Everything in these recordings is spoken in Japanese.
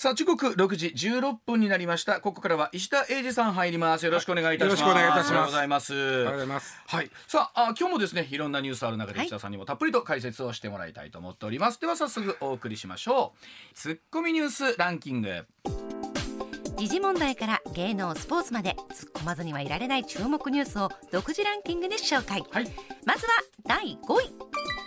さあ時刻6時16分になりました。ここからは石田英二さん入ります。よろしくお願いいたします、よろしくお願いいたします。おはようございます。ありがとうございます。はい。さああ今日もですねいろんなニュースある中ではい石田さんにもたっぷりと解説をしてもらいたいと思っております。では早速お送りしましょう。ツッコミニュースランキング。時事問題から芸能スポーツまで突っ込まずにはいられない注目ニュースを独自ランキングで紹介。はい。まずは第5位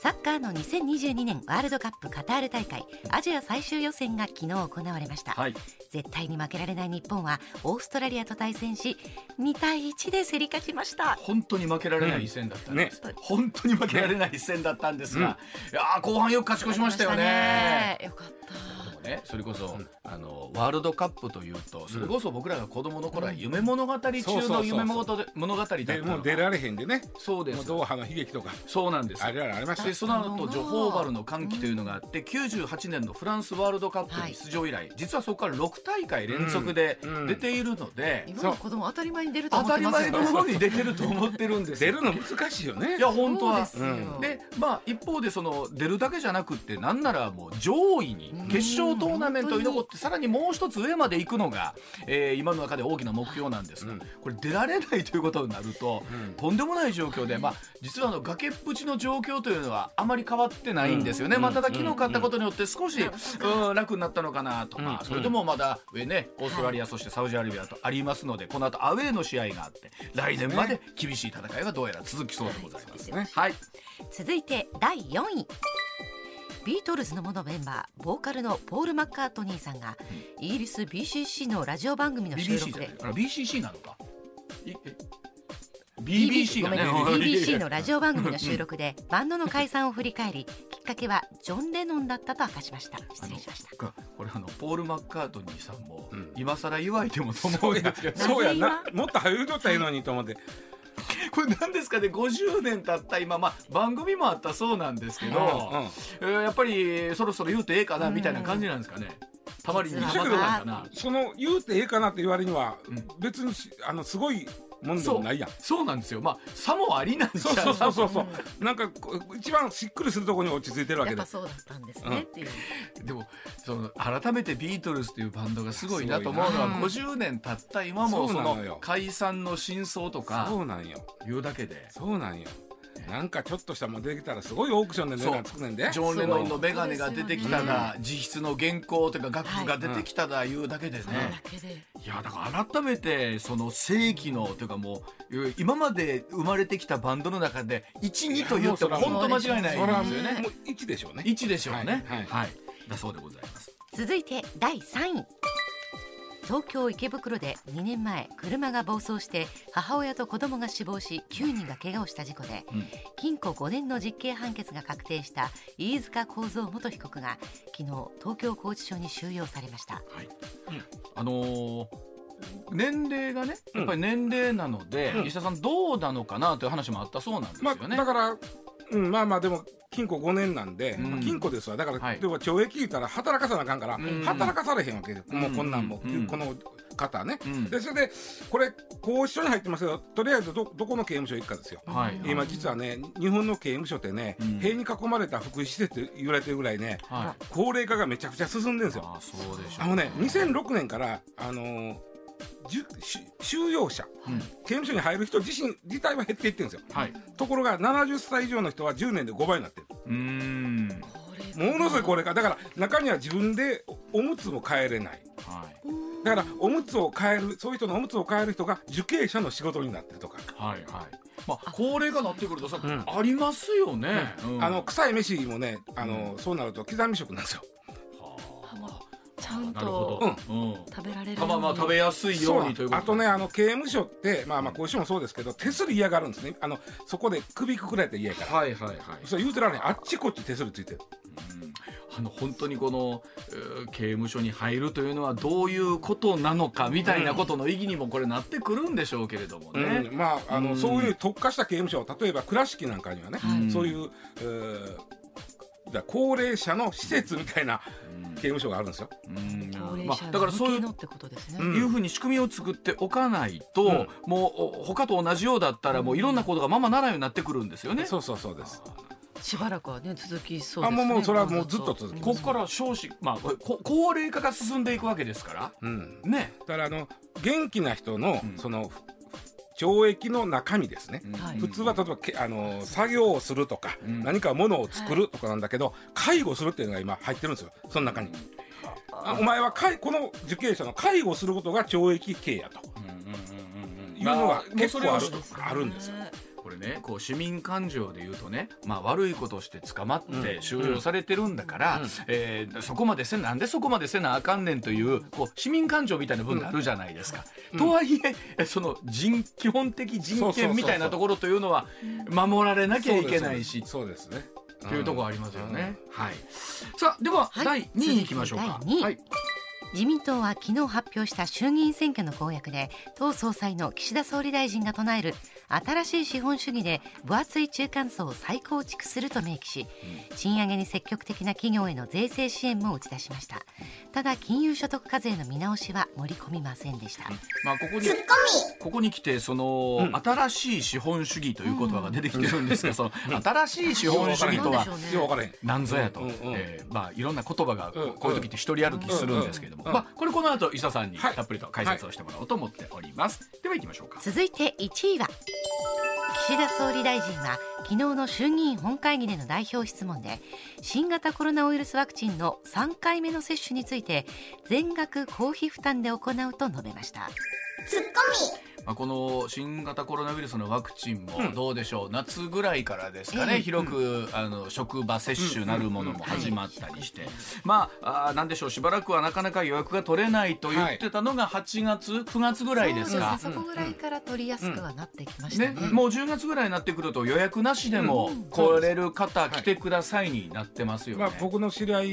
サッカーの2022年ワールドカップカタール大会アジア最終予選が昨日行われました、はい。絶対に負けられない日本はオーストラリアと対戦し2対1で競り勝ちました。本当に負けられない一戦だった。んです、ね本当に負けられない一戦だったんですが、いやー後半よく勝ち越しましたよね。よかった でもね。それこそ、あのワールドカップというとそれこそ僕らが子供の頃は夢物語中の夢物語だったでもう出られへんでね。そうです。ドーハの悲劇とか。そうなんです。あれあれありました。で。その後ジョホーバルの歓喜というのがあって98年のフランスワールドカップに出場以来、実はそこから6大会連続でうん。出ているので、今の子供当たり前に出ると当思ったてますよ。り前のものに出てると思ってるんですよ。出るの難しいよね。いや本当は。でまあ一方でその出るだけじゃなくってなんならもう上位にうん決勝トーナメントに残ってさらにもう一つ上まで行くのが、えー今の中で大きな目標なんですが、うん。これ出られないということになると、うん。とんでもない状況で、まあ、実はあの崖っぷちの状況というのはあまり変わってないんですよね、うん。まあ、ただ昨日勝ったことによって少し、うん、楽になったのかなとか、うん。それでもまだ上ねオーストラリア、そしてサウジアラビアとありますのでこの後アウェーの試合があって来年まで厳しい戦いがどうやら続きそうでございます。ね。はい。続いて第4位ビートルズの元メンバーボーカルのポール・マッカートニーさんがイギリス BCC のラジオ番組の収録で BCC なのか？BBC がね。BBC のラジオ番組の収録でバンドの解散を振り返りきっかけはジョン・レノンだったと明かしました。失礼しました。これあのポール・マッカートニーさんも、うん。今更祝いてもと思そうや そうやな。もっと早言うとったらいいのにと思って。これ何ですかね？50年経った今、まあ、番組もあったそうなんですけど、うんえーやっぱりそろそろ言うてええかなみたいな感じなんですかね？たまりに実は決まってたのかな？その言うてええかなって言われにはうん。別にしあのすごいもんでそうもないやん。そうなんですよ。まあさもありなんじゃそうそうそうそうそう。なんか一番しっくりするところに落ち着いてるわけでやっぱ。そうだったんですねっていうでもその改めてビートルズというバンドがすごいなと思うのはすごい50年経った今もその解散の真相とかそうなんよ。言うだけで。そうなんよ。なんかちょっとしたもん出てきたらすごいオークションで値段つくねんで。ジョン・レノンのメガネが出てきただ、自筆の原稿というか楽譜が出てきただ言うだけでね、それだけで。いやだから改めてその世紀のというかもう今まで生まれてきたバンドの中で12と言っても本当間違いないですよね。もう一でしょうね。1でしょうね。はいはい、だそうでございます。続いて第3位東京池袋で2年前車が暴走して母親と子供が死亡し9人が怪我をした事故で、うん。禁錮5年の実刑判決が確定した飯塚幸三元被告が昨日東京拘置所に収容されました。あのー年齢がねうんやっぱり年齢なので、うん。石田さんどうなのかなという話もあったそうなんですまよね、あだから、うん、まあまあでも禁錮5年なんで、うん。まあ禁錮ですわ。だから、はい。要は懲役言ったら働かさなあかんから、うん。働かされへんわけで、もうこんなんも、うん。この方ね、うん。でそれでこれ拘置所に入ってますけどとりあえずどどこの刑務所行くかですよ。はい。今実はね日本の刑務所ってね、うん。塀に囲まれた福祉施設って言われてるぐらいねはい。高齢化がめちゃくちゃ進んでるんですよ。ああそうでしょうあのね2006年からあの収容者うん。刑務所に入る人自身自体は減っていってるんですよ。はい。ところが70歳以上の人は10年で5倍になってる。うーん。ものすごい高齢化。だから中には自分でおむつも変えれない。はい。だからおむつを変えるそういう人のおむつを変える人が受刑者の仕事になってるとか、はいはい。まあ高齢化なってくるとさ、うん。ありますよね、うん。あの臭い飯もねあの、そうなると刻み食なんですよ。はちゃんあなるほとど、うん。食べられるまあまあまあ食べやすいようにということあとねあの刑務所ってまあまあこういう人もそうですけど手すり嫌がるんですね。あのそこで首くくられて嫌やから、はいはいはい、そう言うてられへん。あっちこっち手すりついてる。うん。あの本当にこのえー刑務所に入るというのはどういうことなのかみたいなことの意義にもこれなってくるんでしょうけれどもね。うん。まああの、うん。そういう特化した刑務所例えば倉敷なんかにはね、はい。そういう、えーだ高齢者の施設みたいな刑務所があるんですよ。まあ、だからそういう向けのってことですね、うん。いうふうに仕組みを作っておかないと、うん。もうお他と同じようだったらもういろんなことがままならんようになってくるんですよね。そうそうそうです。しばらくはね続きそうあですね。もうもうそれはもうずっと続きここから少子まあこれこ高齢化が進んでいくわけですから。うん、ね。だからあの元気な人の、うん。その懲役の中身ですね、はい。普通は例えばけあの作業をするとか、うん。何か物を作るとかなんだけど、介護するっていうのが今入ってるんですよ。その中に。あお前は介この受刑者の介護することが懲役刑やと。いうのが結構ある,、あるんですよ。ねこう市民感情で言うとね、まあ、悪いことして捕まって収容されてるんだから、えーそこまでせんなんでそこまでせなあかんねんというこう市民感情みたいな部分があるじゃないですか。とはいええその人基本的人権みたいなところというのは守られなきゃいけないしそうですね。というところありますよね。はい、さあでは、はい。第2位いきましょうか。はい。自民党は昨日発表した衆議院選挙の公約で党総裁の岸田総理大臣が唱える新しい資本主義で分厚い中間層を再構築すると明記し賃上げに積極的な企業への税制支援も打ち出しました。ただ金融所得課税の見直しは盛り込みませんでした。まあ、ここにここに来てその、新しい資本主義という言葉が出てきてるんですが、その新しい資本主義とは。何ぞやと、うんうんえーまあ、いろんな言葉がこういう時って一人歩きするんですけれども、うんうんまあ、これこの後伊佐さんにはい。たっぷりと解説をしてもらおうと思っております、では行きましょうか。続いて1位は岸田総理大臣は昨日の衆議院本会議での代表質問で新型コロナウイルスワクチンの3回目の接種について全額公費負担で行うと述べました。まあ、この新型コロナウイルスのワクチンもうん。どうでしょう、夏ぐらいからですかね、ええ広く、あの職場接種なるものも始まったりして、まああーなんでしょう？しばらくはなかなか予約が取れないと言ってたのが8月9月ぐらいですか。そうですね。そこぐらいから取りやすくはなってきましたね。ね、もう10月ぐらいになってくると予約なしでも来れる方来てくださいになってますよね。まあ僕の知り合い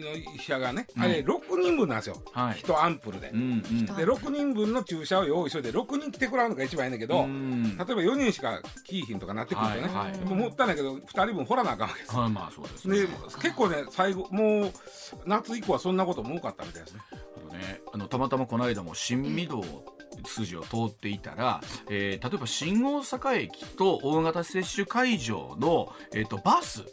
の医者がね、うん。あれ6人分なんですよ。はい。一アンプルで。うんうん。で6人分の注射を用意しといて6人来てくれるのが一番いいんだけど、うん例えば4人しか来いひんとかなってくるとね、はいはいもったいないけど2人分掘らなあかんわけです。はいまあそうですねで結構ね最後もう夏以降はそんなことも多かったみたいですね。あとねあのたまたまこの間も新御堂筋を通っていたら、えー例えば新大阪駅と大型接種会場の、えー、とバスうん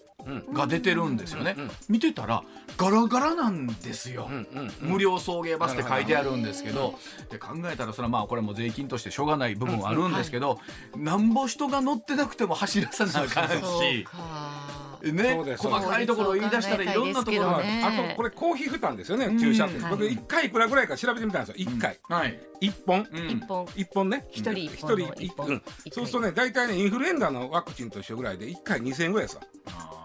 が出てるんですよね、うんうん見てたらガラガラなんですよ、うんうんうん。無料送迎バスって書いてあるんですけどで考えたらそれはまあこれも税金としてしょうがない部分はあるんですけど、なんぼ人が乗ってなくても走らさなあかんし。か。ね。細かいところを言い出したらいろんなところね。あとこれ公費負担ですよねうん。注射って、はい。僕1回いくらぐらいか調べてみたんですよ。1回、はい、1本、うん。一本。一本ね。一人一一本の人一本。そうするとね大体ねインフルエンザのワクチンと一緒ぐらいで1回2000円ぐらいですわ。あ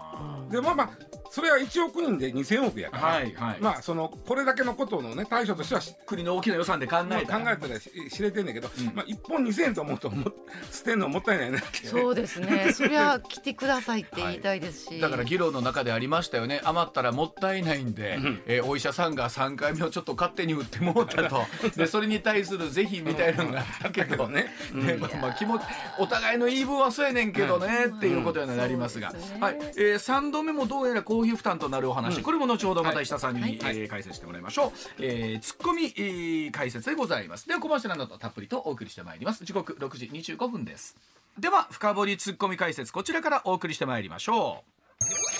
でまあまあそれは1億人で2000億やーから、はいはい、まあそのこれだけのことのね対処としてはし国の大きな予算で考まあえた。ら、考えたらし知れてんねんけど、うん。まあ、1本2000円と思うとも捨てんのもったいないなそうですね。そりゃ来てくださいって言いたいですし、だから議論の中でありましたよね。余ったらもったいないんで、うん。えーお医者さんが3回目をちょっと勝手に打ってもうたと。でそれに対する是非みたいなのがあったけど。だけどね、うん。ねまあまあ気持ちお互いの言い分はそうやねんけどね、っていうことにはなりますが、すね。はい。えー、3度目もどうやら公費負担となるお話、うん。これも後ほどまた石田さんに、はい。えー解説してもらいましょう、えー、ツッコミ、えー解説でございます。ではコマーシャルなどたっぷりとお送りしてまいります。時刻6時25分です。では深掘りツッコミ解説こちらからお送りしてまいりましょう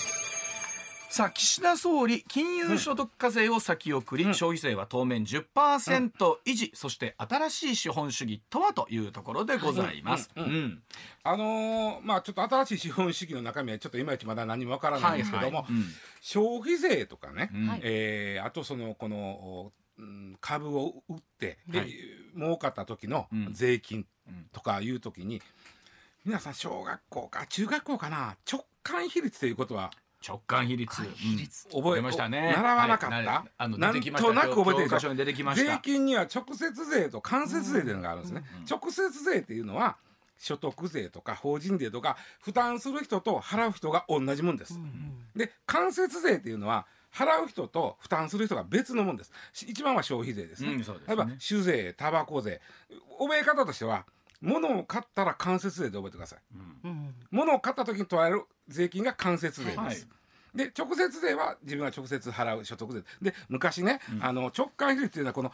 さあ岸田総理金融所得課税を先送り、うん。消費税は当面10%維持、そして新しい資本主義とはというところでございます。うんうんあのーまあちょっと新しい資本主義の中身はちょっといまいちまだ何もわからないんですけども、消費税とかね、うん。はい。えーあとそのこの、うん株を売って、ではい。儲かった時のうん。税金うんとかいう時に、皆さん小学校か中学校かな直感比率ということは直感比率、比率。うん。覚え出ましたね。習わなかった？はい。なあのなんとなく覚えてる教科出てきました。税金には直接税と間接税というのがあるんですね、うん直接税っていうのは所得税とか法人税とか負担する人と払う人が同じもんです、で間接税っていうのは払う人と負担する人が別のもんです。し一番は消費税ですね,、うんね。例えば酒税タバコ税。覚え方としては物を買ったら間接税で覚えてください。うん。うん。物を買った時に取られる税金が間接税です、はい。で直接税は自分が直接払う所得税。で昔ね、うん。あの直感比率っていうのはこの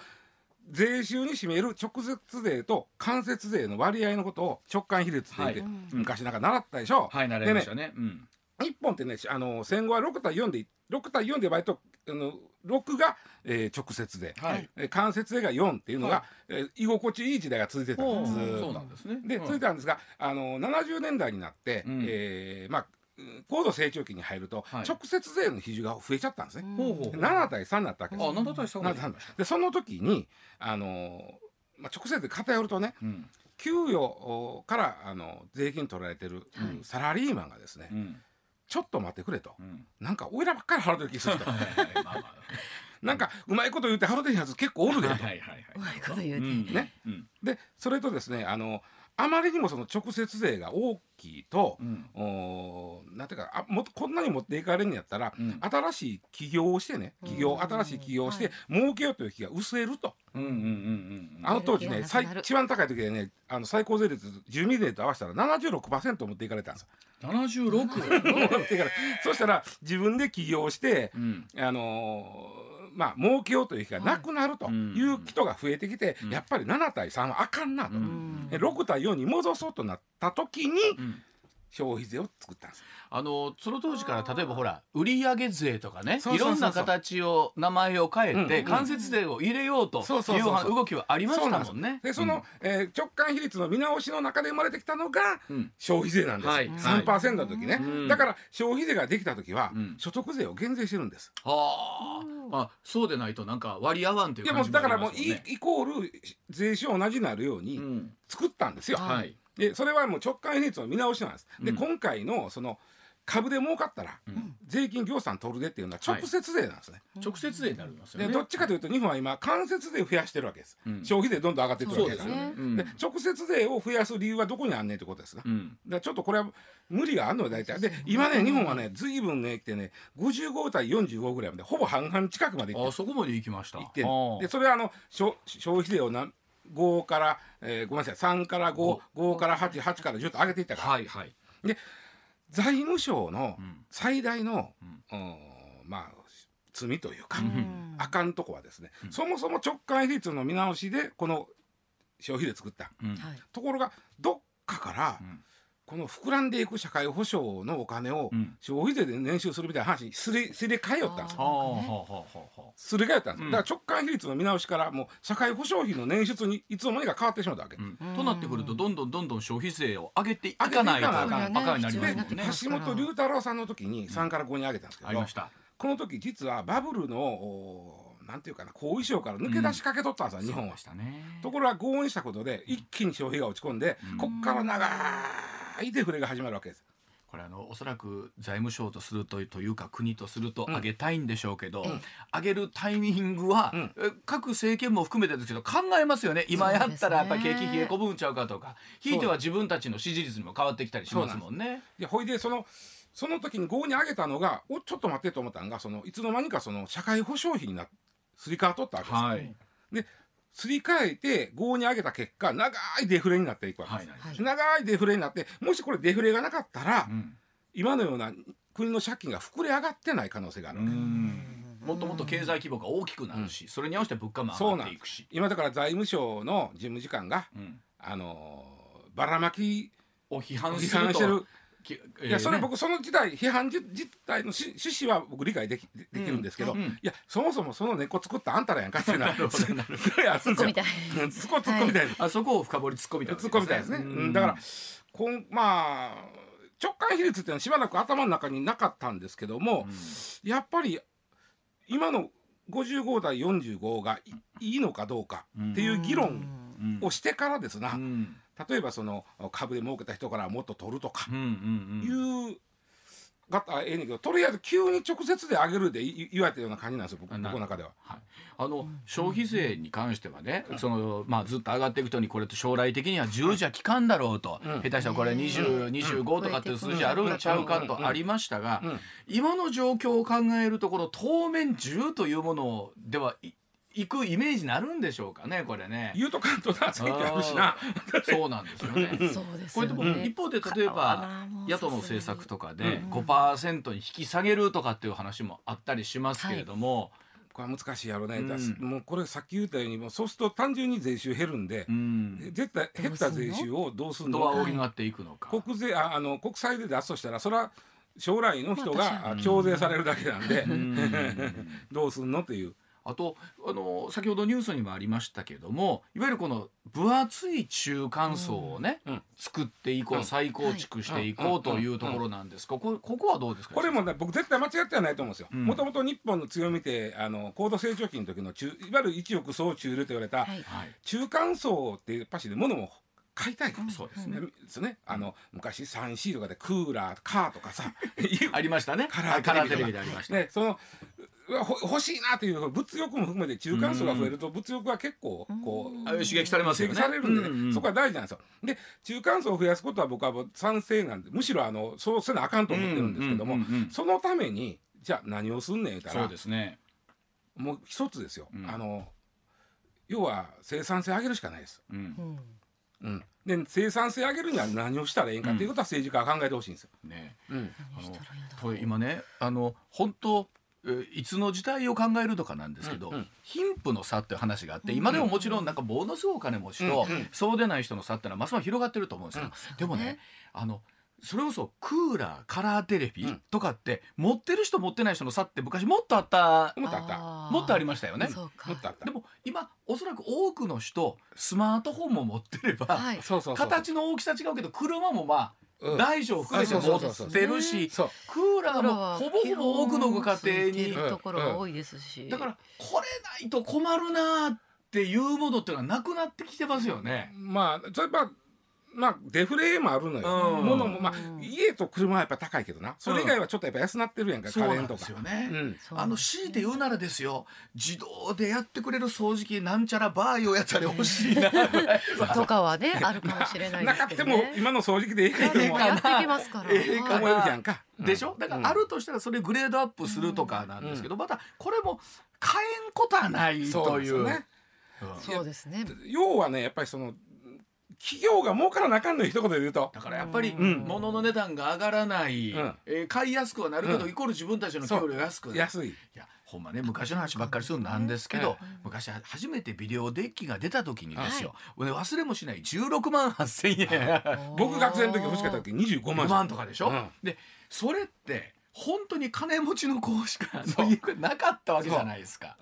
税収に占める直接税と間接税の割合のことを直感比率って言って、はい。昔なんか習ったでしょ、はい、なれましたね。うん。日本ってねあの戦後は6対4で6対4で割とあの6が、えー直接で、はい。えー間接でが4っていうのが、はえー居心地いい時代が続いてたんです。そうなんですね。でうん。続いてたんですが、あの70年代になって、うん。えーまあうん高度成長期に入ると、はい。直接税の比重が増えちゃったんですね。ほうほうほう7対3になったわけです。あ7対3が7対3でその時にあの、まあ、直接で偏るとねうん。給与からあの税金取られてる、はい。サラリーマンがですね、うんちょっと待ってくれと、うん。なんかおいらばっかり払ってる気するなんかうまいこと言って払ってるやつ結構おるでと、うまいこと言うて、うんね。うんでそれとですねあのあまりにもその直接税が大きいとう、ん。おーなんていうかあもっとこんなに持っていかれるんやったら、うん。新しい起業をしてね起業うん新しい起業をして、は儲けようという気が薄れると。うんうんうんうんあの当時ね最一番高い時でねあの最高税率住民税と合わせたら76%持っていかれたんですよ。76 持っていかれそしたら自分で起業して、うん。あのーまあ儲けようという気がなくなるという人が増えてきて、うん。やっぱり7対3はあかんなと、うん。で6対4に戻そうとなった時にうん消費税を作ったんです。あのその当時から例えばほら売上税とかねいろんな形を名前を変えてうん間接税を入れようとそうそういう動きはありましたもんね。でその、えー直感比率の見直しの中で生まれてきたのがうん。消費税なんです、はい。3%の時ね、うん。だから消費税ができた時は、うん。所得税を減税してるんです。はあ、あそうでないとなんか割り合わんといういやもだからもうイイコール税収同じになるように作ったんですよ。はい。でそれはもう直感比率の見直しなんです。で、うん今回のその株で儲かったら、うん税金業産取るでっていうのは直接税なんですね。直接税になりますよね。でどっちかというと日本は今間接税を増やしてるわけです。うん消費税どんどん上がっていくわそうけですよね。ですよね。うんで直接税を増やす理由はどこにあんねんってことですな。うんだからちょっとこれは無理があるのよ大体で今ね日本はね随分ね来てね55対45ぐらいまでほぼ半々近くまでいってあそこまで行きました。でそれはあの消消費税をな5から、えーごめんなさい3から55から88から10と上げていったから、はいはい。財務省のうん。最大の、うん。うんまあ罪というか、うん。あかんとこはですね、うん。そもそも直感比率の見直しでこの消費税作った。ところがどっかから、うんこの膨らんでいく社会保障のお金をうん。消費税で年収するみたいな話にすれすれ替えよったんですあはあはあはあはあ。はすれ替えたんです、うん。だから直感比率の見直しからもう社会保障費の年出にいつの間にか変わってしまったわけ、あ。うん。うんとなってくるとどんどんどんどん消費税を上げていかないとなん。あかんになりますもんでね。橋本龍太郎さんの時に3から5に上げたんですけど、ありました。この時実はバブルのおなんていうかな後遺症から抜け出しかけとったんですよ、日本は。そうで。したね。ところが合意したことで一気に消費が落ち込んで、うん。こっから長いデフレが始まるわけです。これあのおそらく財務省とするとというか国とするとうん。上げたいんでしょうけど、うん。上げるタイミングは、うん。え各政権も含めてですけど考えますよね。今やったらやっぱり景気冷え込むんちゃうかとか。ひいては自分たちの支持率にも変わってきたりしますもんね。でほいでそのその時に合に上げたのがおちょっと待ってと思ったのがそのいつの間にかその社会保障費になすり替わっとったわけです。はい、すり替えて合に上げた結果長いデフレになっていくわけです。はいはい。長いデフレになってもしこれデフレがなかったら、うん。今のような国の借金が膨れ上がってない可能性があるわけです。もっともっと経済規模が大きくなるし、それに合わせて物価も上がっていくし。今だから財務省の事務次官がうん。あのーばらまきを批判批すると。判してる。きいやそれ僕その時代批判じ実態のし趣旨は僕理解できでできるんですけど、うんうんいやそもそもその猫作ったあんたらやんかっていうのはすごいあそこ突っ込みたい。あそこを深掘り突っ込みたい突っ込みたいです。ね、うん。だからこんまあ直感比率っていうのはしばらく頭の中になかったんですけども、やっぱり今の55対45がいいいのかどうかっていう議論うん。をしてからですな、うん例えばその株で儲けた人からもっと取るとか。うんうんうん。いう方ええねんけどとりあえず急に直接で上げるでい言われたような感じなんですよ僕の中では。はい、あの消費税に関してはね、そのまあ、ずっと上がっていく人にこれと将来的には10じゃ効かんだろうと、うん下手したらこれ20、25とかっていう数字あるんちゃうかとありましたが、うん今の状況を考えるところ当面10というものではいいくイメージになるんでしょうかねこれね。言うと関東な選挙あるしな。そうなんですよね。そうですこれでも一方で例えば野党の政策とかで5%に引き下げるとかっていう話もあったりしますけれども、これは難しいやろね、うん。もうこれさっき言ったようにもうそうすると単純に税収減るんでう、ん、絶対減った税収をどうするの？どう補ってい。くのか。国税ああの国債で出すとしたらそれは将来の人が徴税されるだけなんで、うん。どうすんの？っていう。あとあの先ほどニュースにもありましたけどもいわゆるこの分厚い中間層をね、うん作っていこう、うん。再構築していこうというところなんですが、こここはどうですか？これもね僕絶対間違ってはないと思うんですよ。うん。もともと日本の強みってあの高度成長期の時の中いわゆる一億総中流と言われたはい。はい、中間層ってやっぱしね物も買いたい。そうですね、ですね。あの昔 3C とかでクーラーカーとかさ ありましたね。カラーカラーテレビビでありました、ねその欲しいなという物欲も含めて中間層が増えると物欲は結構こうあ刺激されますよね。刺激されるんでね、うんうんそこは大事なんですよ。で中間層を増やすことは僕は賛成なんでむしろあのそうせなあかんと思ってるんですけども、うんうんうんうん。そのためにじゃあ何をすんねん言うたそうらですね。もう一つですよ、うん。あの要は生産性上げるしかないです。うん。うん。うん、で生産性上げるには何をしたらいいんかっていうことは政治家は考えてほしいんですよ。ね。うん。あの今ねあの本当えーいつの時代を考えるとかなんですけど、うんうん。貧富の差っていう話があって今でももちろんなんかものすごいお金持ちと、うんうんそうでない人の差ってのはますます広がってると思うんですよ、うん。でもねね。あのそれこそクーラーカラーテレビうん。とかって、持ってる人持ってない人の差って昔もっとあった思ったあった。もっとありましたよね。もっとあった。で。も今おそらく多くの人スマートフォンも持ってれば。形の大きさ違うけど車もまあ、うん大小含めて持ってるし。クーラーもほぼほぼ多くのご家庭いにるところが多いですし、だからこれないと困るなっていうものっていうのはなくなってきてますよね。まあ例えばまあデフレもあるのよ。うん物もまあうん家と車はやっぱ高いけどな。それ以外はちょっとやっぱ安なってるやんか。そうなん家電とか。ですよね。うん。そうあの強いて言うならですよ自動でやってくれる掃除機なんちゃらバーいうやつあれ欲しいな とかはねあるかもしれないですなかってもけどね。今の掃除機でええかやってきますから。ええかな思えるじゃんか。うんでしょ？だからあるとしたらそれグレードアップするとかなんですけど、またこれも変えんことはないそうという。ですよね。うんそうですね。要はねやっぱりその企業が儲からなあかんのよ一言で言うと。だからやっぱりうん。物の値段が上がらない、うん。えー買いやすくはなるけど、うん。イコール自分たちの給料安く安い。いやほんまね昔の話ばっかりするのなんですけど、昔は初めてビデオデッキが出た時にですよ、俺忘れもしない16万8,000円。僕学生の時欲しかった時25万5万とかでしょ、うん。でそれって本当に金持ちの子しかそう。家がなかったわけじゃないですか。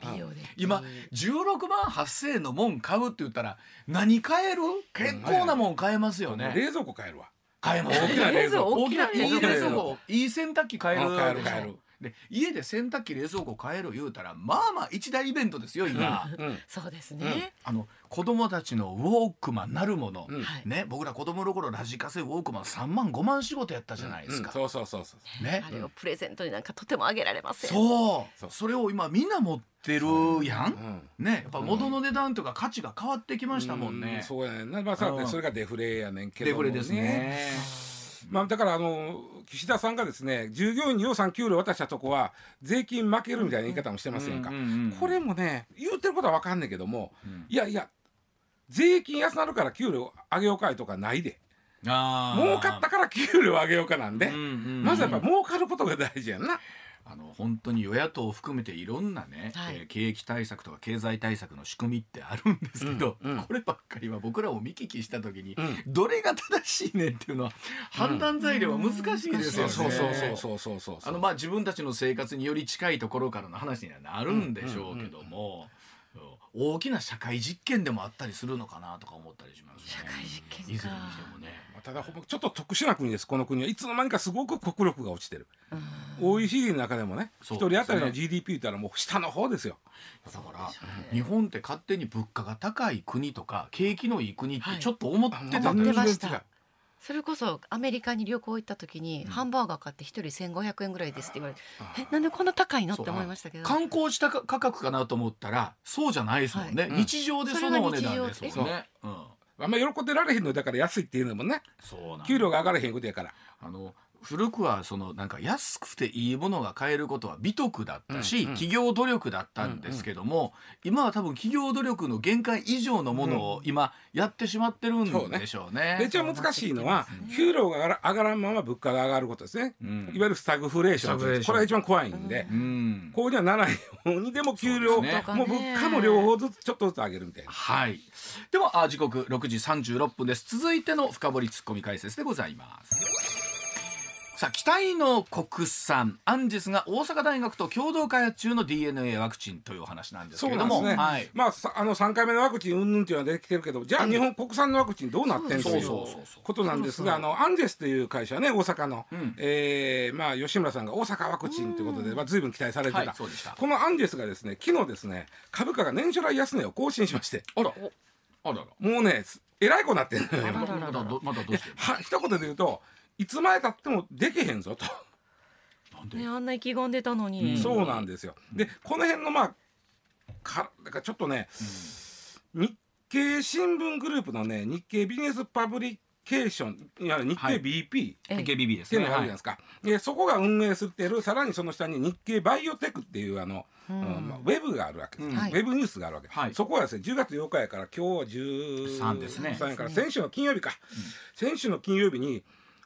今16万8,000円のもん買うって言ったら何買える？結構なもん買えますよね。冷蔵庫買えるわ。買えます大きな冷蔵庫。大きないい冷蔵庫。いい洗濯機買える。うん買える買えるで家で洗濯機冷蔵庫買える言うたらまあまあ一大イベントですよ今。うん。そうですね。あの子供たちのウォークマンなるもの、うんはい。ね僕ら子供の頃ラジカセウォークマン3万5万仕事やったじゃないですか。うんそうそうそうそう。ねあれをプレゼントになんかとてもあげられますよ。そうそうそれを今みんな持ってるやん。うんねやっぱ物の値段とか価値が変わってきましたもんうね。そうやね。まあさうんそれがデフレやねんけどもデフレですね。まあだからあの岸田さんがですね従業員に予算給料渡したとこは税金負けるみたいな言い方もしてますやんか。これもね言うてることは分かんねんけども、うん。いやいや税金安なるから給料上げようかいとかないで。儲かったから給料上げようかなんで、まずやっぱ儲かることが大事やんな。あの本当に与野党を含めていろんなね、はい。えー景気対策とか経済対策の仕組みってあるんですけど、うんうん。こればっかりは僕らを見聞きした時に、うん。どれが正しいねんっていうのは判断材料は難しいですよね。そうそうそうそうそうそう。あのまあ自分たちの生活により近いところからの話にはなるんでしょうけども、大きな社会実験でもあったりするのかなとか思ったりしますね。社会実験か。いずれにしてもね。ただほんまちょっと特殊な国ですこの国は。いつの間にかすごく国力が落ちてる、うん。OECD の中でもね一人当たりの GDP 言ったらもう下の方ですよ。だから日本って勝手に物価が高い国とか景気のいい国ってちょっと思ってたんですました全然違うそれこそアメリカに旅行行った時に、ハンバーガー買って一人1500円ぐらいですって言われてえなんでこんな高いの？って思いましたけど。観光地価格かなと思ったらそうじゃないですもんね、はい。うん日常でそのお値段ですそもんね。う。ん。あんま喜んでられへんのだから安いっていうのもね。給料が上がらへんことやから。あの古くはそのなんか安くていいものが買えることは美徳だったし、うんうん企業努力だったんですけども、今は多分企業努力の限界以上のものを今やってしまってるんでしょうね。で一番難しいのは給料が上がら上がらんまま物価が上がることですね、うんいわゆるスタグフレーションこれが一番怖いんで、うんこうにはならないようにでも給料ねもう物価も両方ずつちょっとずつ上げるみたいな。はい。ではあ時刻6時36分です。続いての深掘りツッコミ解説でございます。さあ期待の国産アンジェスが大阪大学と共同開発中の DNA ワクチンというお話なんですけれども、ね。はい、まあさあの3回目のワクチン云々っていうのは出てきてるけどじゃあ日本国産のワクチンどうなってんということなんですがあのアンジェスという会社はね大阪の、ん。えーまあ、吉村さんが大阪ワクチンということで、まあ、随分期待されてた、はいこのアンジェスがですね昨日ですね株価が年初来安値を更新しまして。あらあらら。もうねえらいこなってんのよ。まだどまだどうしてるは一言で言うといつまでたってもできへんぞと。なんで、ね、あんな意気込んでたのに、うん。そうなんですよ。でこの辺のまあかだからちょっとね、日経新聞グループのね日経ビジネスパブリケーションいわゆる日経はい。BP ええ。KBB でっていうすね。はいのがあるじゃないですか、でそこが運営してるさらにその下に日経バイオテクっていうあの、うん。うんまあ、ウェブがあるわけ。です、うん。はい。ウェブニュースがあるわけ、はい。そこはですね10月8日やから今日は13 3ですね。やから先週の金曜日か、先週の金曜日に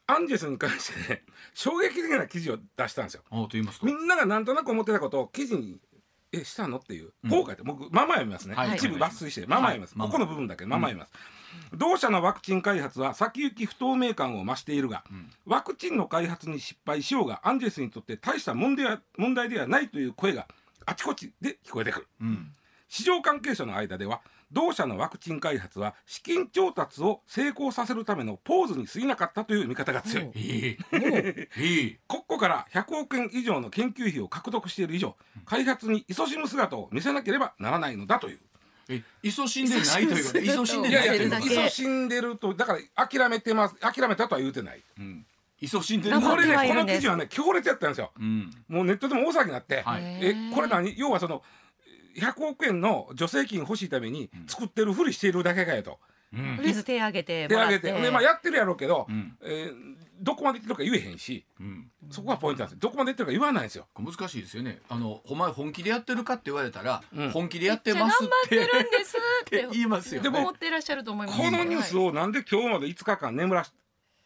アンジェスに関してね衝撃的な記事を出したんですよ。おと言いますと。みんながなんとなく思ってたことを記事にえしたのっていううん。こう書いて僕まま読みますね、はい。一部抜粋してまま読みます、はい。ここの部分だけまま読みます、同社のワクチン開発は先行き不透明感を増しているが、ん。ワクチンの開発に失敗しようがアンジェスにとって大した問題は問題ではないという声があちこちで聞こえてくる。うん。市場関係者の間では同社のワクチン開発は資金調達を成功させるためのポーズに過ぎなかったという見方が強い。国庫 から100億円以上の研究費を獲得している以上開発に勤しむ姿を見せなければならないのだという。え勤しんでないというか勤しんでいやいやないというか。だけ勤しんでるとだから諦めてます。諦めたとは言うてない。うん。勤しんでるこれねこの記事はね強烈やったんですよ。うん。もうネットでも大騒ぎになって、はい。えこれ何？要はその100億円の助成金欲しいために作ってるふりしているだけかよと。うん。とりあえず手挙げて手もらって。挙げてで、まあ、やってるやろうけど、うん。えーどこまで言ってるか言えへんし。うん。そこがポイントなんですどこまで言ってるか言わないんですよ。難しいですよね。あのお前本気でやってるかって言われたら、うん。本気でやってますっめっちゃ頑張っててるんですってっ て言いますよね。でも思ってらっしゃると思います。このニュースををなんで今日まで5日間眠らし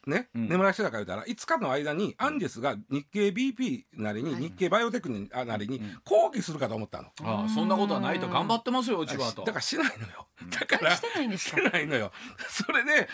ね、うん。眠らしてたか言ったら5日の間にアンジェスが日経 BP なりにはい。日経バイオテクニあなりにん。抗議するかと思ったの、ああそんなことはないと頑張ってますようちはと。だからしないのよ。だからしてないんですか？してないのよ。それで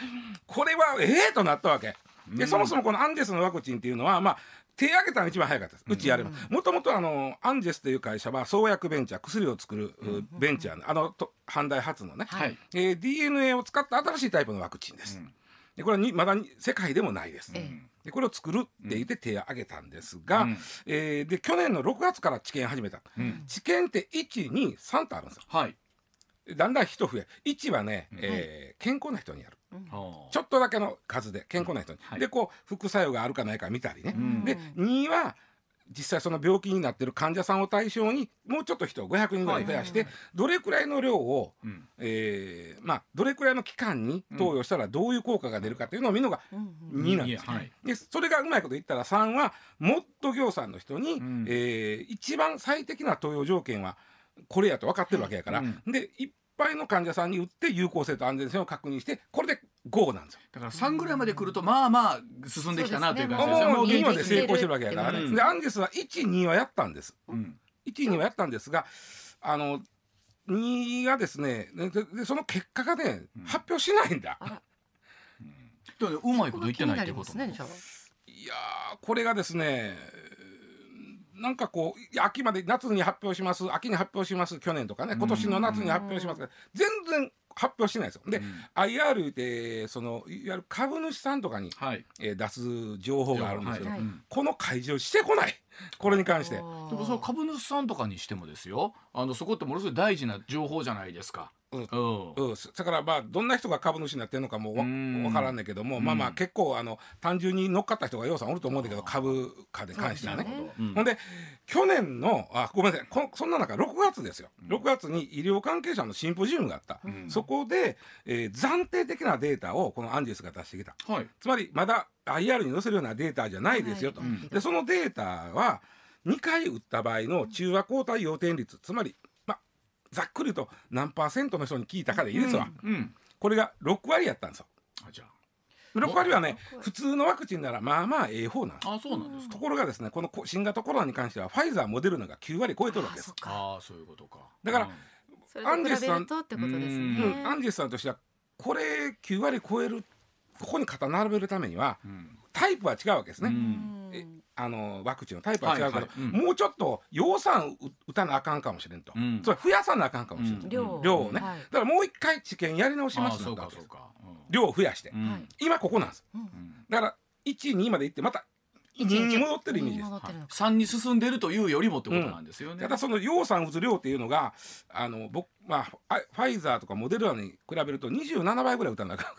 これはええとなったわけ。で、そもそもこのアンジェスのワクチンっていうのはまあ手挙げたのが一番早かったです。うちやれば。もともとあのアンジェスという会社は創薬ベンチャー薬を作るうベンチャーのあのと阪大初のね、はい。えー DNA を使った新しいタイプのワクチンです、うんでこれはにまだに世界でもないです、えでこれを作るって言って手を挙げたんですが、うん。えーで去年の6月から治験始めた、うん。治験って123とあるんですよ。はい。だんだん人増え。1はね、えー健康な人にやる。ああちょっとだけの数で健康な人に、はい。でこう副作用があるかないか見たりね、うん。で2は実際その病気になってる患者さんを対象にもうちょっと人を500人ぐらい増やして、どれくらいの量を、うん。えーまあ、どれくらいの期間に投与したらどういう効果が出るかというのを見るのがうんうん。2なんですよ、はい。でそれがうまいこと言ったら3はもっと業さんの人に、ん。えー一番最適な投与条件はこれやと分かってるわけやから、うん。でいっぱいの患者さんに打って有効性と安全性を確認してこれで5なんですよ。だから3ぐらいまで来るとまあまあ進んできたなという感じですねもう2見えてきてるまで成功してるわけやから。ね。うんでアンジェスは12はやったんです。うん。12はやったんですがあの2がですねででその結果がねうん。発表しないんだ。うまいこと言ってないってこといやーこれがですねなんかこう秋まで夏に発表します秋に発表します去年とかね今年の夏に発表しますが全然発表しないですよ。で、うん。IR でそのいわゆる株主さんとかに、はい。えー出す情報があるんですけど、はい。うんこの開示をしてこない。これに関して。でもその株主さんとかにしてもですよ。あのそこってものすごい大事な情報じゃないですか。うん。う。んうん、だからまあどんな人が株主になってるのかもわうん。分からんねんけども、まあまあ結構あの単純に乗っかった人がようさんおると思うんだけど株価に関してはね。ほんで去年のあごめんなさい。こそんな中6月ですよ。6月に医療関係者のシンポジウムがあった、うん。そこで、えー暫定的なデータをこのアンジェスが出してきた。はい。つまりまだ IR に載せるようなデータじゃないですよと、でそのデータは2回打った場合の中和抗体陽転率つまり、まあ、ざっくりと何パーセントの人に聞いたかでいいですわ、うん。うん。これが6割やったんですよ。あじゃ6割はね普通のワクチンならまあまあええ方なんです。ああそうなんですか。ところがですねこのこ新型コロナに関してはファイザーモデルナが9割超えとるわけですあああそういうことか。だからうん。それと比べるとってことですうん。ねうん、アンジェスさんとしてはこれ9割超えるここに肩並べるためにはうん。タイプは違うわけですね。うん。えあのワクチンのタイプは違うけど、はいはい。うん。もうちょっと養蚕う打たなあかんかもしれんと、うん。つまり増やさなあかんかもしれんと、うん。量量をね、はいだからもう一回治験やり直しますそうかそうか。量を増やして、今ここなんです。うん。だから12まで行ってまた一2に日戻ってるイメージです。戻ってるのか。3に進んでるというよりもってことなんですよね。ただその養蚕打つ量っていうのがあの僕まああファイザーとかモデルナに比べると27倍ぐらい打たなあかんわ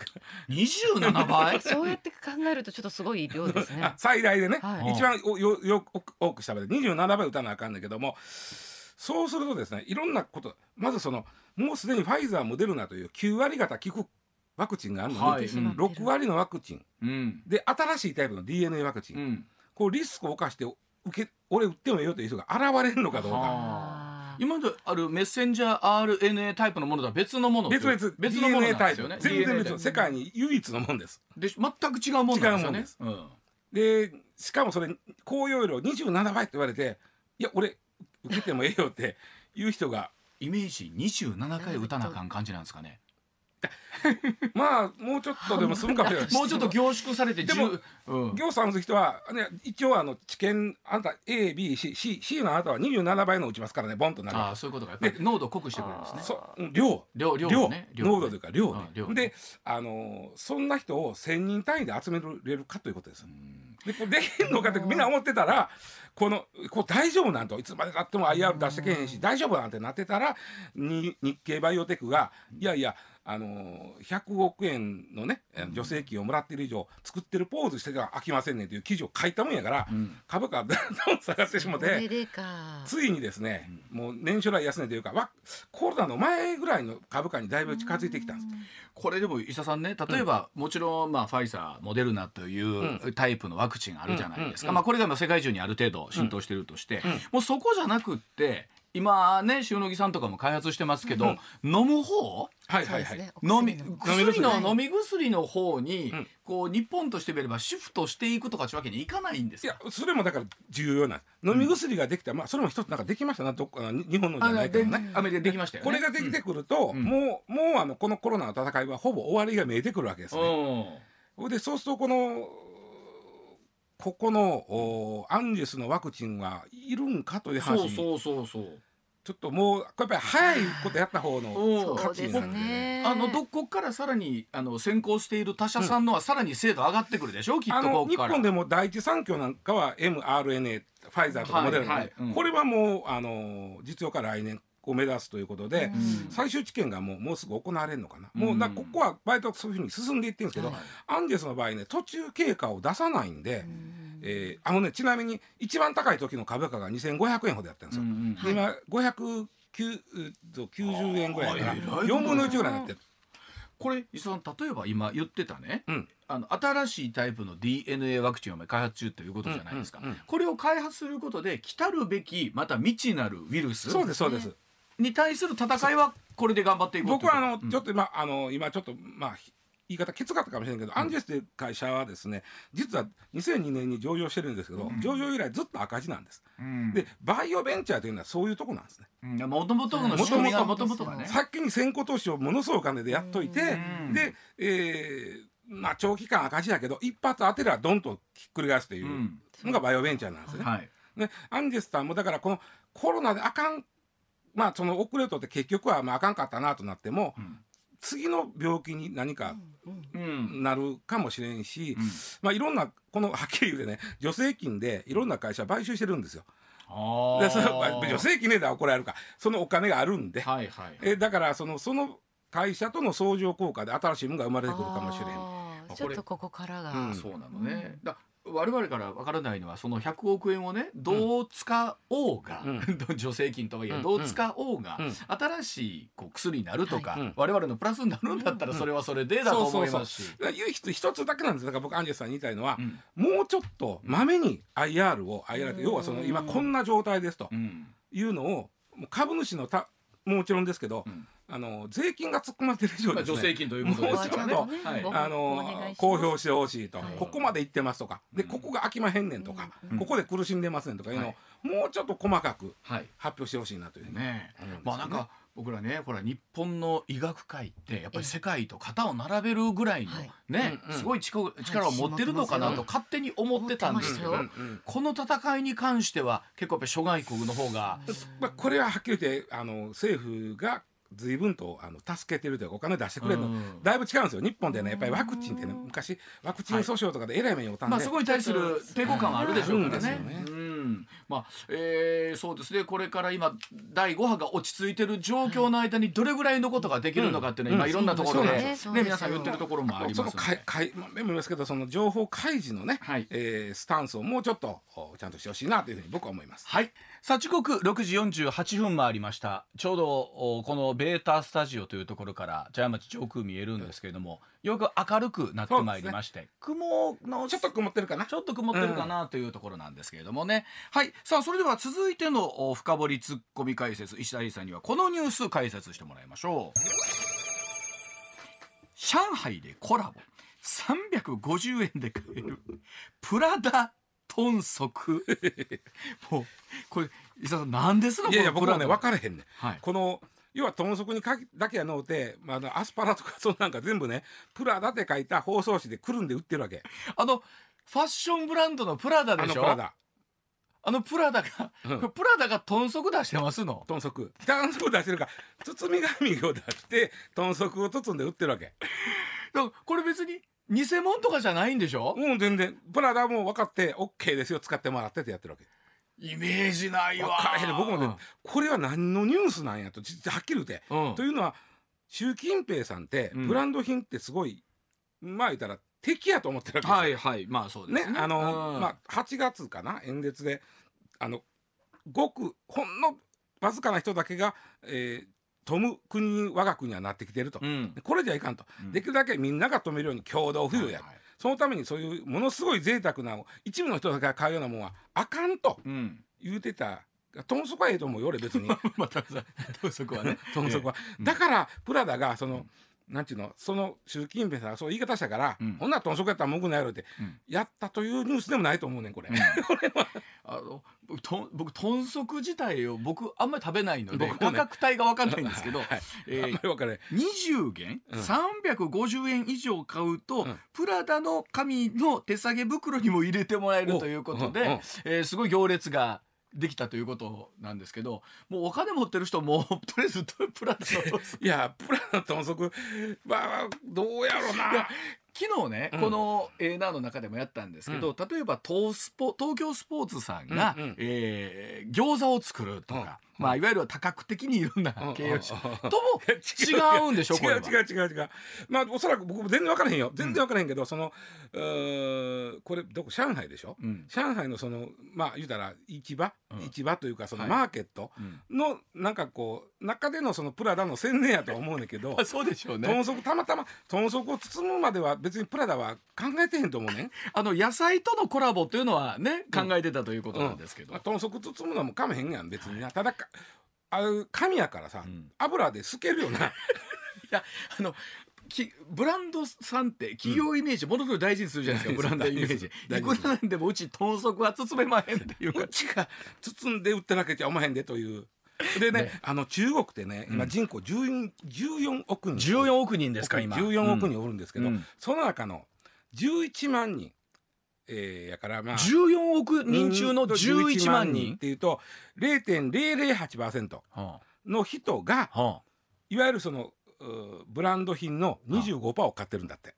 け27倍？そうやって考えるとちょっとすごい量ですね。あ 最大でね、はい。一番およよ多くした場合で27倍打たなあかんだけどもそうするとですねいろんなことまずそのもうすでにファイザーモデルナという9割方効くワクチンがあるのに、はい。うん。6割のワクチン。うん。で新しいタイプの DNA ワクチン、うん。こうリスクを冒して受け俺打ってもいいよという人が現れるのかどうか。今まであるメッセンジャー RNA タイプのものとは別のもの別々別のものなんですよね。全然別の世界に唯一のもんです。で全く違うものなんですよね。でしかもそれ高容量27倍って言われていや俺受けてもええよっていう人が。イメージ27回打たなあかん感じなんですかねまあもうちょっとでも済むかもしれない。もうちょっと凝縮されてでも10うん。行さんの人は、ね、一応あの知見あなた ABCC のあなたは27倍の打ちますからねボンとなる。ああそういうことか。やっぱり濃度濃くしてくれるんですね。そううん量量量。量ね。濃度というか量ね。ね。であのそんな人を1,000人単位で集めれるかということです。でこれできんのかってみんな思ってたらこのこう大丈夫なんと。いつまでたっても IR 出してけへんし大丈夫なんてなってたらに日経バイオテクがいやいやあの100億円のね助成金をもらってる以上作ってるポーズしてたら飽きませんねという記事を書いたもんやから、うん。株価がだ んだん下がってしまって。ついにですね、もう年初来安値というかわコロナの前ぐらいの株価にだいぶ近づいてきたんです。これでも伊佐さんね例えば、もちろんまあファイザーモデルナというタイプのワクチンあるじゃないですか、うんうんまあ、これがまあ世界中にある程度浸透してるとして、ん。もうそこじゃなくって今ね塩野義さんとかも開発してますけど、飲む方？はいはいはい。飲みお薬の。はい飲み薬の方に、うん。こう日本としてみればシフトしていくとかってわけにいかないんですいかやそれもだから重要な。んです飲み薬ができた、まあそれも一つなんかできましたなどっかに日本のじゃあないけでどね。アメリカでできましたよね。これができてくると、うん。もうもうあのこのコロナの戦いはほぼ終わりが見えてくるわけですね。うん。ほいでそうするとこのここのおアンジェスのワクチンはいるんかという話。そうそうそうそう。ちょっともうこれやっぱり早いことやった方のうん。価値になるんでね。ね。あのどこからさらにあの先行している他社さんのはさらに精度上がってくるでしょ、きっあとここから。の日本でも第一三共なんかは mRNA ファイザーとかモデルナ、はいはい。うん。これはもうあの実用化来年を目指すということで、うん。最終治験がもうもうすぐ行われるのかな、うん。もうだここは割とそういうふうに進んでいってるんですけど、はいアンジェスの場合ね途中経過を出さないんで、うん。えーあのねちなみに一番高い時の株価が2500円ほどやったんですよ。今590円ぐらいだからあーえらいこと4分の1ぐらいになってる。これ伊佐さん例えば今言ってたね、うん。あの新しいタイプの DNA ワクチンを開発中ということじゃないですか、これを開発することで来たるべきまた未知なるウイルス。そうですそうです。に対する戦いはこれで頑張っていこう僕はあの、うん。ちょっと今あの今ちょっとまあひ言い方きつかったかもしれないけど、アンジェスという会社はですね実は2002年に上場してるんですけど、上場以来ずっと赤字なんです。うん。でバイオベンチャーというのはそういうとこなんですね。うん。もともとの仕組みがもともとがね先に先行投資をものすごいお金でやっといて、うん。で、えーまあ長期間赤字だけど一発当てればドンとひっくり返すといううん。のがバイオベンチャーなんですね。はい。でアンジェスさんもだからこのコロナであかんまあその遅れとって結局はまああかんかったなとなっても、うん。次の病気に何かうん。なるかもしれんし、うん。まあいろんなこのはっきり言うてね。助成金でいろんな会社買収してるんですよ。あでそ助成金ね怒られるか。そのお金があるんで、はいはいえだからそのその会社との相乗効果で新しいものが生まれてくるかもしれん。ちょっとここからが、うん。そうなのね、だ我々からわからないのはその100億円をねどう使おうが、う助成金とはいえうん。どう使おうが、うん。新しいこう薬になるとか、はい。うん我々のプラスになるんだったらそれはそれでだと思いますし。唯一一つだけなんですだから僕アンジェスさんに言いたいのは、うん。もうちょっとまめに IR を IR 要はその今こんな状態ですとうん。いうのを株主のたもちろんですけど、うんあの税金が突っ込まれてる以上まあ、ですね、助成金ということですからね。もうはい。ごあの公表してほしいと、はい。ここまで言ってますとか。でうん。ここが飽きまへんねんとか、うん。ここで苦しんでますねんとかいうのを、はい。もうちょっと細かくはい。発表してほしいなというふうにねまあなんか僕らねほら日本の医学界ってやっぱり世界と肩を並べるぐらいのはい。ね、うんうん。すごい力力を持ってるのかなはいと勝手に思ってたんですけど、この戦いに関しては結構やっぱり諸外国の方が、まあ、これははっきり言ってあの政府が随分とあの助けてるというかお金出してくれるの、うん。だいぶ違うんですよ。日本でねやっぱりワクチンってね昔ワクチン訴訟とかでえらい目に遭ったんで、まあそこに対する抵抗感はあるでしょうからね。ね。うん、まあ、えーそうですね。これから今第5波が落ち着いてる状況の間にどれぐらいのことができるのかっていうのは、うん。今いろんなところで、ね。皆さん言ってるところもありそこかいますので。かいまあ目も言いますけどその情報開示のね、はい。えースタンスをもうちょっとおちゃんとしてほしいなというふうに僕は思います。はい。さあ時刻6時48分回りました。ちょうどおこのベータスタジオというところから茶屋町上空見えるんですけれども、よく明るくなってまいりまして、雲のちょっと曇ってるかな？ちょっと曇ってるかなというところなんですけれどもね。はい。さあ、それでは続いてのお深掘りツッコミ解説、石田理さんにはこのニュース解説してもらいましょう。上海でコラボ。350円で買える。プラダ豚足。もう、これ、石田さん、何ですの？いやいや僕はね分かれへんねん。はい。この要は豚足にかきだけやのうて、まあアスパラとかそんなんか全部ねプラダって書いた包装紙でくるんで売ってるわけあの、ファッションブランドのプラダあでしょ？のプラダあのプラダが、うんプラダが豚足出してますの？豚足豚足出してるから包み紙を出して豚足を包んで売ってるわけだからこれ別に偽物とかじゃないんでしょ、もう全然。プラダも分かって OK ですよ使ってもらってってやってるわけ。イメージないわ。分からへんね僕もねこれは何のニュースなんやと実ははっきり言うて、うん。というのは習近平さんってうん。ブランド品ってすごい、まあ言ったら敵やと思ってるわけですよ。はいはいまあそうですね。ねあの、うん。まあ8月かな演説であのごくほんのわずかな人だけが、えー、富む国我が国はなってきてると、うん。これじゃいかんと、うん。できるだけみんなが止めるように共同富裕をやる、はいはい。そのためにそういうものすごい贅沢な一部の人だけが買うようなもんはあかんとうん。言うてた。豚足はええと思うよ俺別に。またさそこはね。豚足は、うんだからプラダがその、なんていうの？その習近平さんがそう言い方したから、うん。ほんなら豚足やったら文句ないやろって、うん。やったというニュースでもないと思うねんこれ。あの僕と僕豚足自体を僕あんまり食べないので、ね。価格帯が分かんないんですけど、はい。えーかれへん20元、うん。350円以上買うと、うん。プラダの紙の手提げ袋にも入れてもらえるということで、おうんうんえーすごい行列ができたということなんですけどもうお金持ってる人も とりあえずプラダの。いやプラダ豚足まあどうやろうな。昨日ね、うん。このエーナーの中でもやったんですけど、例えば東スポ東京スポーツさんが、うんうん。えー餃子を作るとか、うん。まあ、いわゆる多角的にいろんなうん。経営者うん。とも 違うんでしょ違う違う違う違うまあおそらく僕も全然分からへんよ。全然分からへんけど、そのこれどこ上海でしょ、うん。上海のそのまあ言うたら市場、うん市場というかそのはい。マーケットうん。のなんかこう中でのそのプラダの宣伝やとは思うねんけどあ そうでしょうね。豚足たまたま豚足を包むまでは別にプラダは考えてへんと思うねん。あの野菜とのコラボというのはね考えてたということなんですけど、まあ、豚足包むのもかめへんやん別にな、ただかあれ紙やからさ、うん。油で透けるよな。いやあのきブランドさんって企業イメージものすごい大事にするじゃないですか、うん。ブランドイメージ。いくらなんでもうち豚足は包めまへんっていうか。うちが包んで売ってるわけじゃおまへんでという。でねね。あの中国ってね今うん。人口 14, 14億人。14億人ですか今。14億人おるんですけど、うん。その中の11万人、えーやからまあ。14億人中の11万人。っていうと0.008%はの人がいわゆるそのブランド品の25%を買ってるんだって。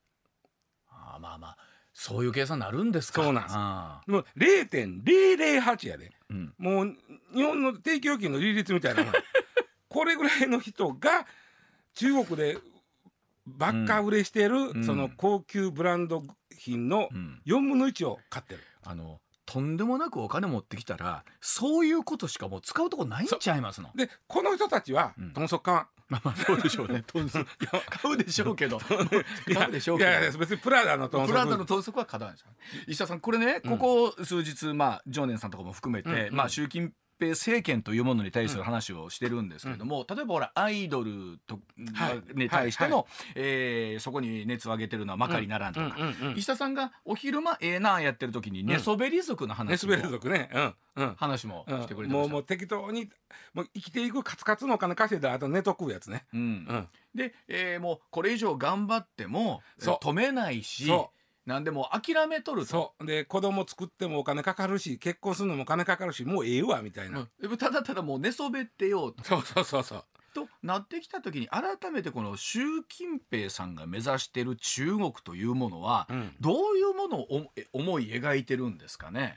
ああまあまあそういう計算になるんですか。そうなんです。もう0.008やで。うん。もう日本の定期預金の利率みたいな これぐらいの人が中国でばっか売れしてる、うん。その高級ブランド品のうん。4分の1を買ってる。あのとんでもなくお金持ってきたらそういうことしかもう使うとこないんちゃいますの？でこの人たちはうん。豚足買わん。まあまあそうでしょうね。豚足。買うでしょうけど。買うでしょうけど。いやいや別にプラダの豚足プラダの豚足は買わないですよ。石田さんこれねここ数日、まあ常念さんとかも含めて、まあ習近平平政権というものに対する話をしてるんですけども、例えばほらアイドルと、はい。に対しての、はえーそこに熱を上げてるのはまかりならんとか、うんうんうん石田さんがお昼間ええなあやってる時に寝そべり族の寝話も、そべり族ね。うん。うん。話もうんしてくれてました。もうもう適当にもう生きていくカツカツのお金稼いだらあと寝とくやつね。うん。うん。で、えーもうこれ以上頑張っても止めないしそなんでもう諦めとると。そう。で子供作ってもお金かかるし結婚するのもお金かかるしもうええわみたいな、うん。でただただもう寝そべってようと。そうそうそうそう。となってきた時に改めてこの習近平さんが目指している中国というものはうん。どういうものを思い描いてるんですかね？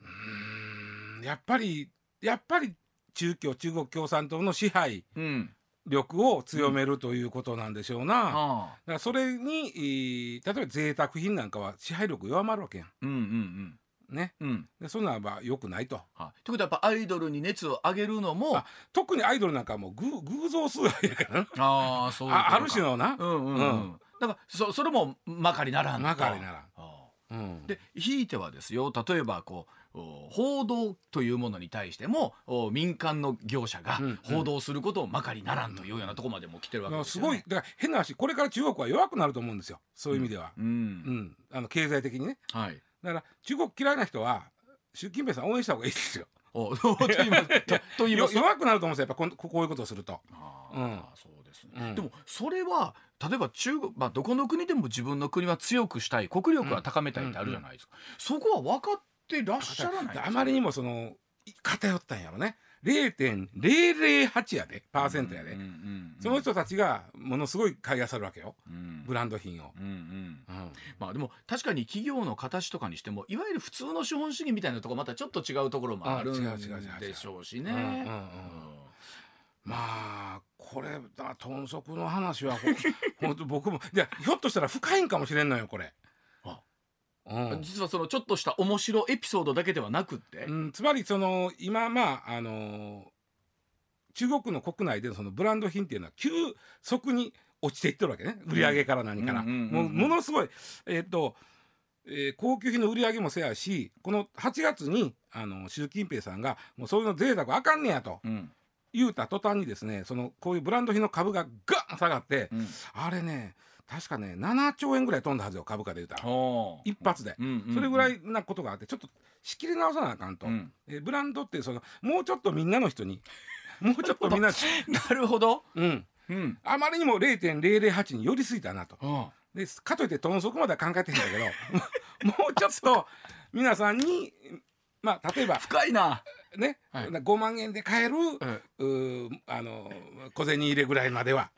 うーんやっぱりやっぱり中共中国共産党の支配うん、力を強めるということなんでしょうな、だかあ。あらそれにえー例えば贅沢品なんかは支配力弱まるわけやん。うんうんねうん。うん。でそんなんは良くないと。はい、ということはやっぱアイドルに熱を上げるのもあ特にアイドルなんかはもう偶偶像崇拝やからな。ああそうあある種のな、うんうんうん、うん。だからそそれもまかりならんと。まかりならん。うん、でひいてはですよ例えばこうお報道というものに対してもお民間の業者がうん報道することをまかりならんというようなところまでも来てるわけですよ、ね。すごい。だから変な話これから中国は弱くなると思うんですよ。そういう意味では、うん、うん。あの経済的にね。はい。だから中国嫌いな人は習近平さん応援した方がいいですよ。おと言います。と と言いますよ弱くなると思うんですよ。やっぱこういうことをすると、あうん。あそうですね、うん。でもそれは例えば中国、まあ、どこの国でも自分の国は強くしたい国力は高めたいってあるじゃないですか、そこは分かってらっしゃらないあまりにもそのい偏ったんやろね。0.008やでパーセントやで、その人たちがものすごい買い漁るわけよ。うん。ブランド品を、まあでも確かに企業の形とかにしてもいわゆる普通の資本主義みたいなところまたちょっと違うところもあるんでしょうしね。まあこれだ豚足の話はほ本当 僕もいやひょっとしたら深いんかもしれんのよこれ。あうん。実はそのちょっとした面白エピソードだけではなくって、うん、つまりその今まああの中国の国内でのそのブランド品っていうのは急速に落ちていってるわけね。売り上げから何から、もうものすごいえっ、と、えー高級品の売り上げもせやしこの8月にあの習近平さんがもうそういうの贅沢あかんねやと。うん。言うた途端にですねそのこういうブランド品の株がガン下がって、うん。あれね確かね7兆円ぐらい飛んだはずよ株価で言うたら。一発で。うんうんうんそれぐらいなことがあってちょっと仕切り直さなあかんと、うん。えブランドってそのもうちょっとみんなの人に もうちょっとみんな、なるほど、うん、うん。あまりにも0.008に寄りすぎたなと。うん。でかといって豚足までは考えてへんだけど もうちょっと皆さんにまあ例えば深いな、ね、はい。5万円で買える、うん。うーあの小銭入れぐらいまでは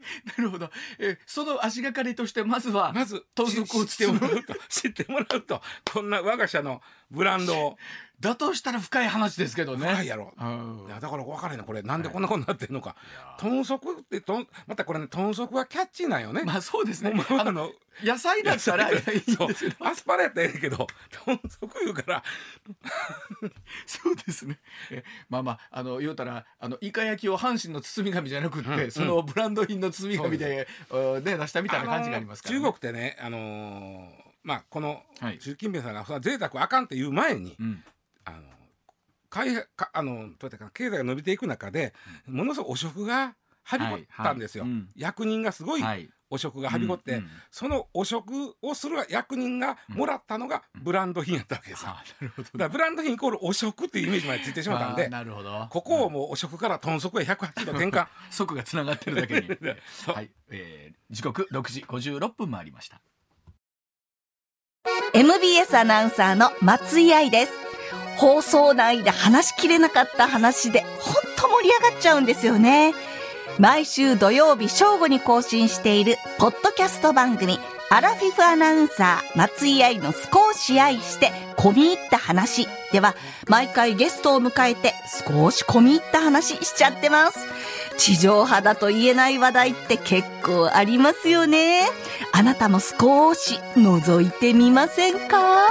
なるほど、えーその足がかりとしてまずは、まず豚足を知ってもらうと。知ってもらうと。こんな我が社のブランドをだとしたら深い話ですけどね。深いやろ。うん。いやだから分からへんなこれ。なんでこんなことになってんのか、いや。豚足ってとんまたこれね豚足はキャッチーなんよね、まあそうですね。あの野菜だったらいやい。アスパラやったらええけど豚足言うから。そうですね。えまあまああの言うたらあのイカ焼きを阪神の包み紙じゃなくって、うんそのブランド品の包み紙で、うんね出したみたいな感じがありますから、ね。中国ってねあのーまあこのはい。習近平さんがそんな贅沢あかんっていう前に、うんあの開かあのどうやったかな経済が伸びていく中で、ものすごい汚職がはびこったんですよ、はい。はいうん。役人がすごいはい。汚職がはびこって、うんうん。その汚職をする役人がもらったのがブランド品やったわけですよ、あなるほど。だからブランド品イコール汚職っていうイメージまでついてしまったんあでなるほど。ここをもう汚職から豚足へ180度転換。即がつながってるだけに。はい、えー、時刻6時56分回りました。MBS アナウンサーの松井愛です。放送内で話しきれなかった話で、ほんと盛り上がっちゃうんですよね。毎週土曜日正午に更新している、ポッドキャスト番組、アラフィフアナウンサー、松井愛の少し愛して、込み入った話。では、毎回ゲストを迎えて、少し込み入った話しちゃってます。地上波だと言えない話題って結構ありますよね。あなたも少し覗いてみませんか？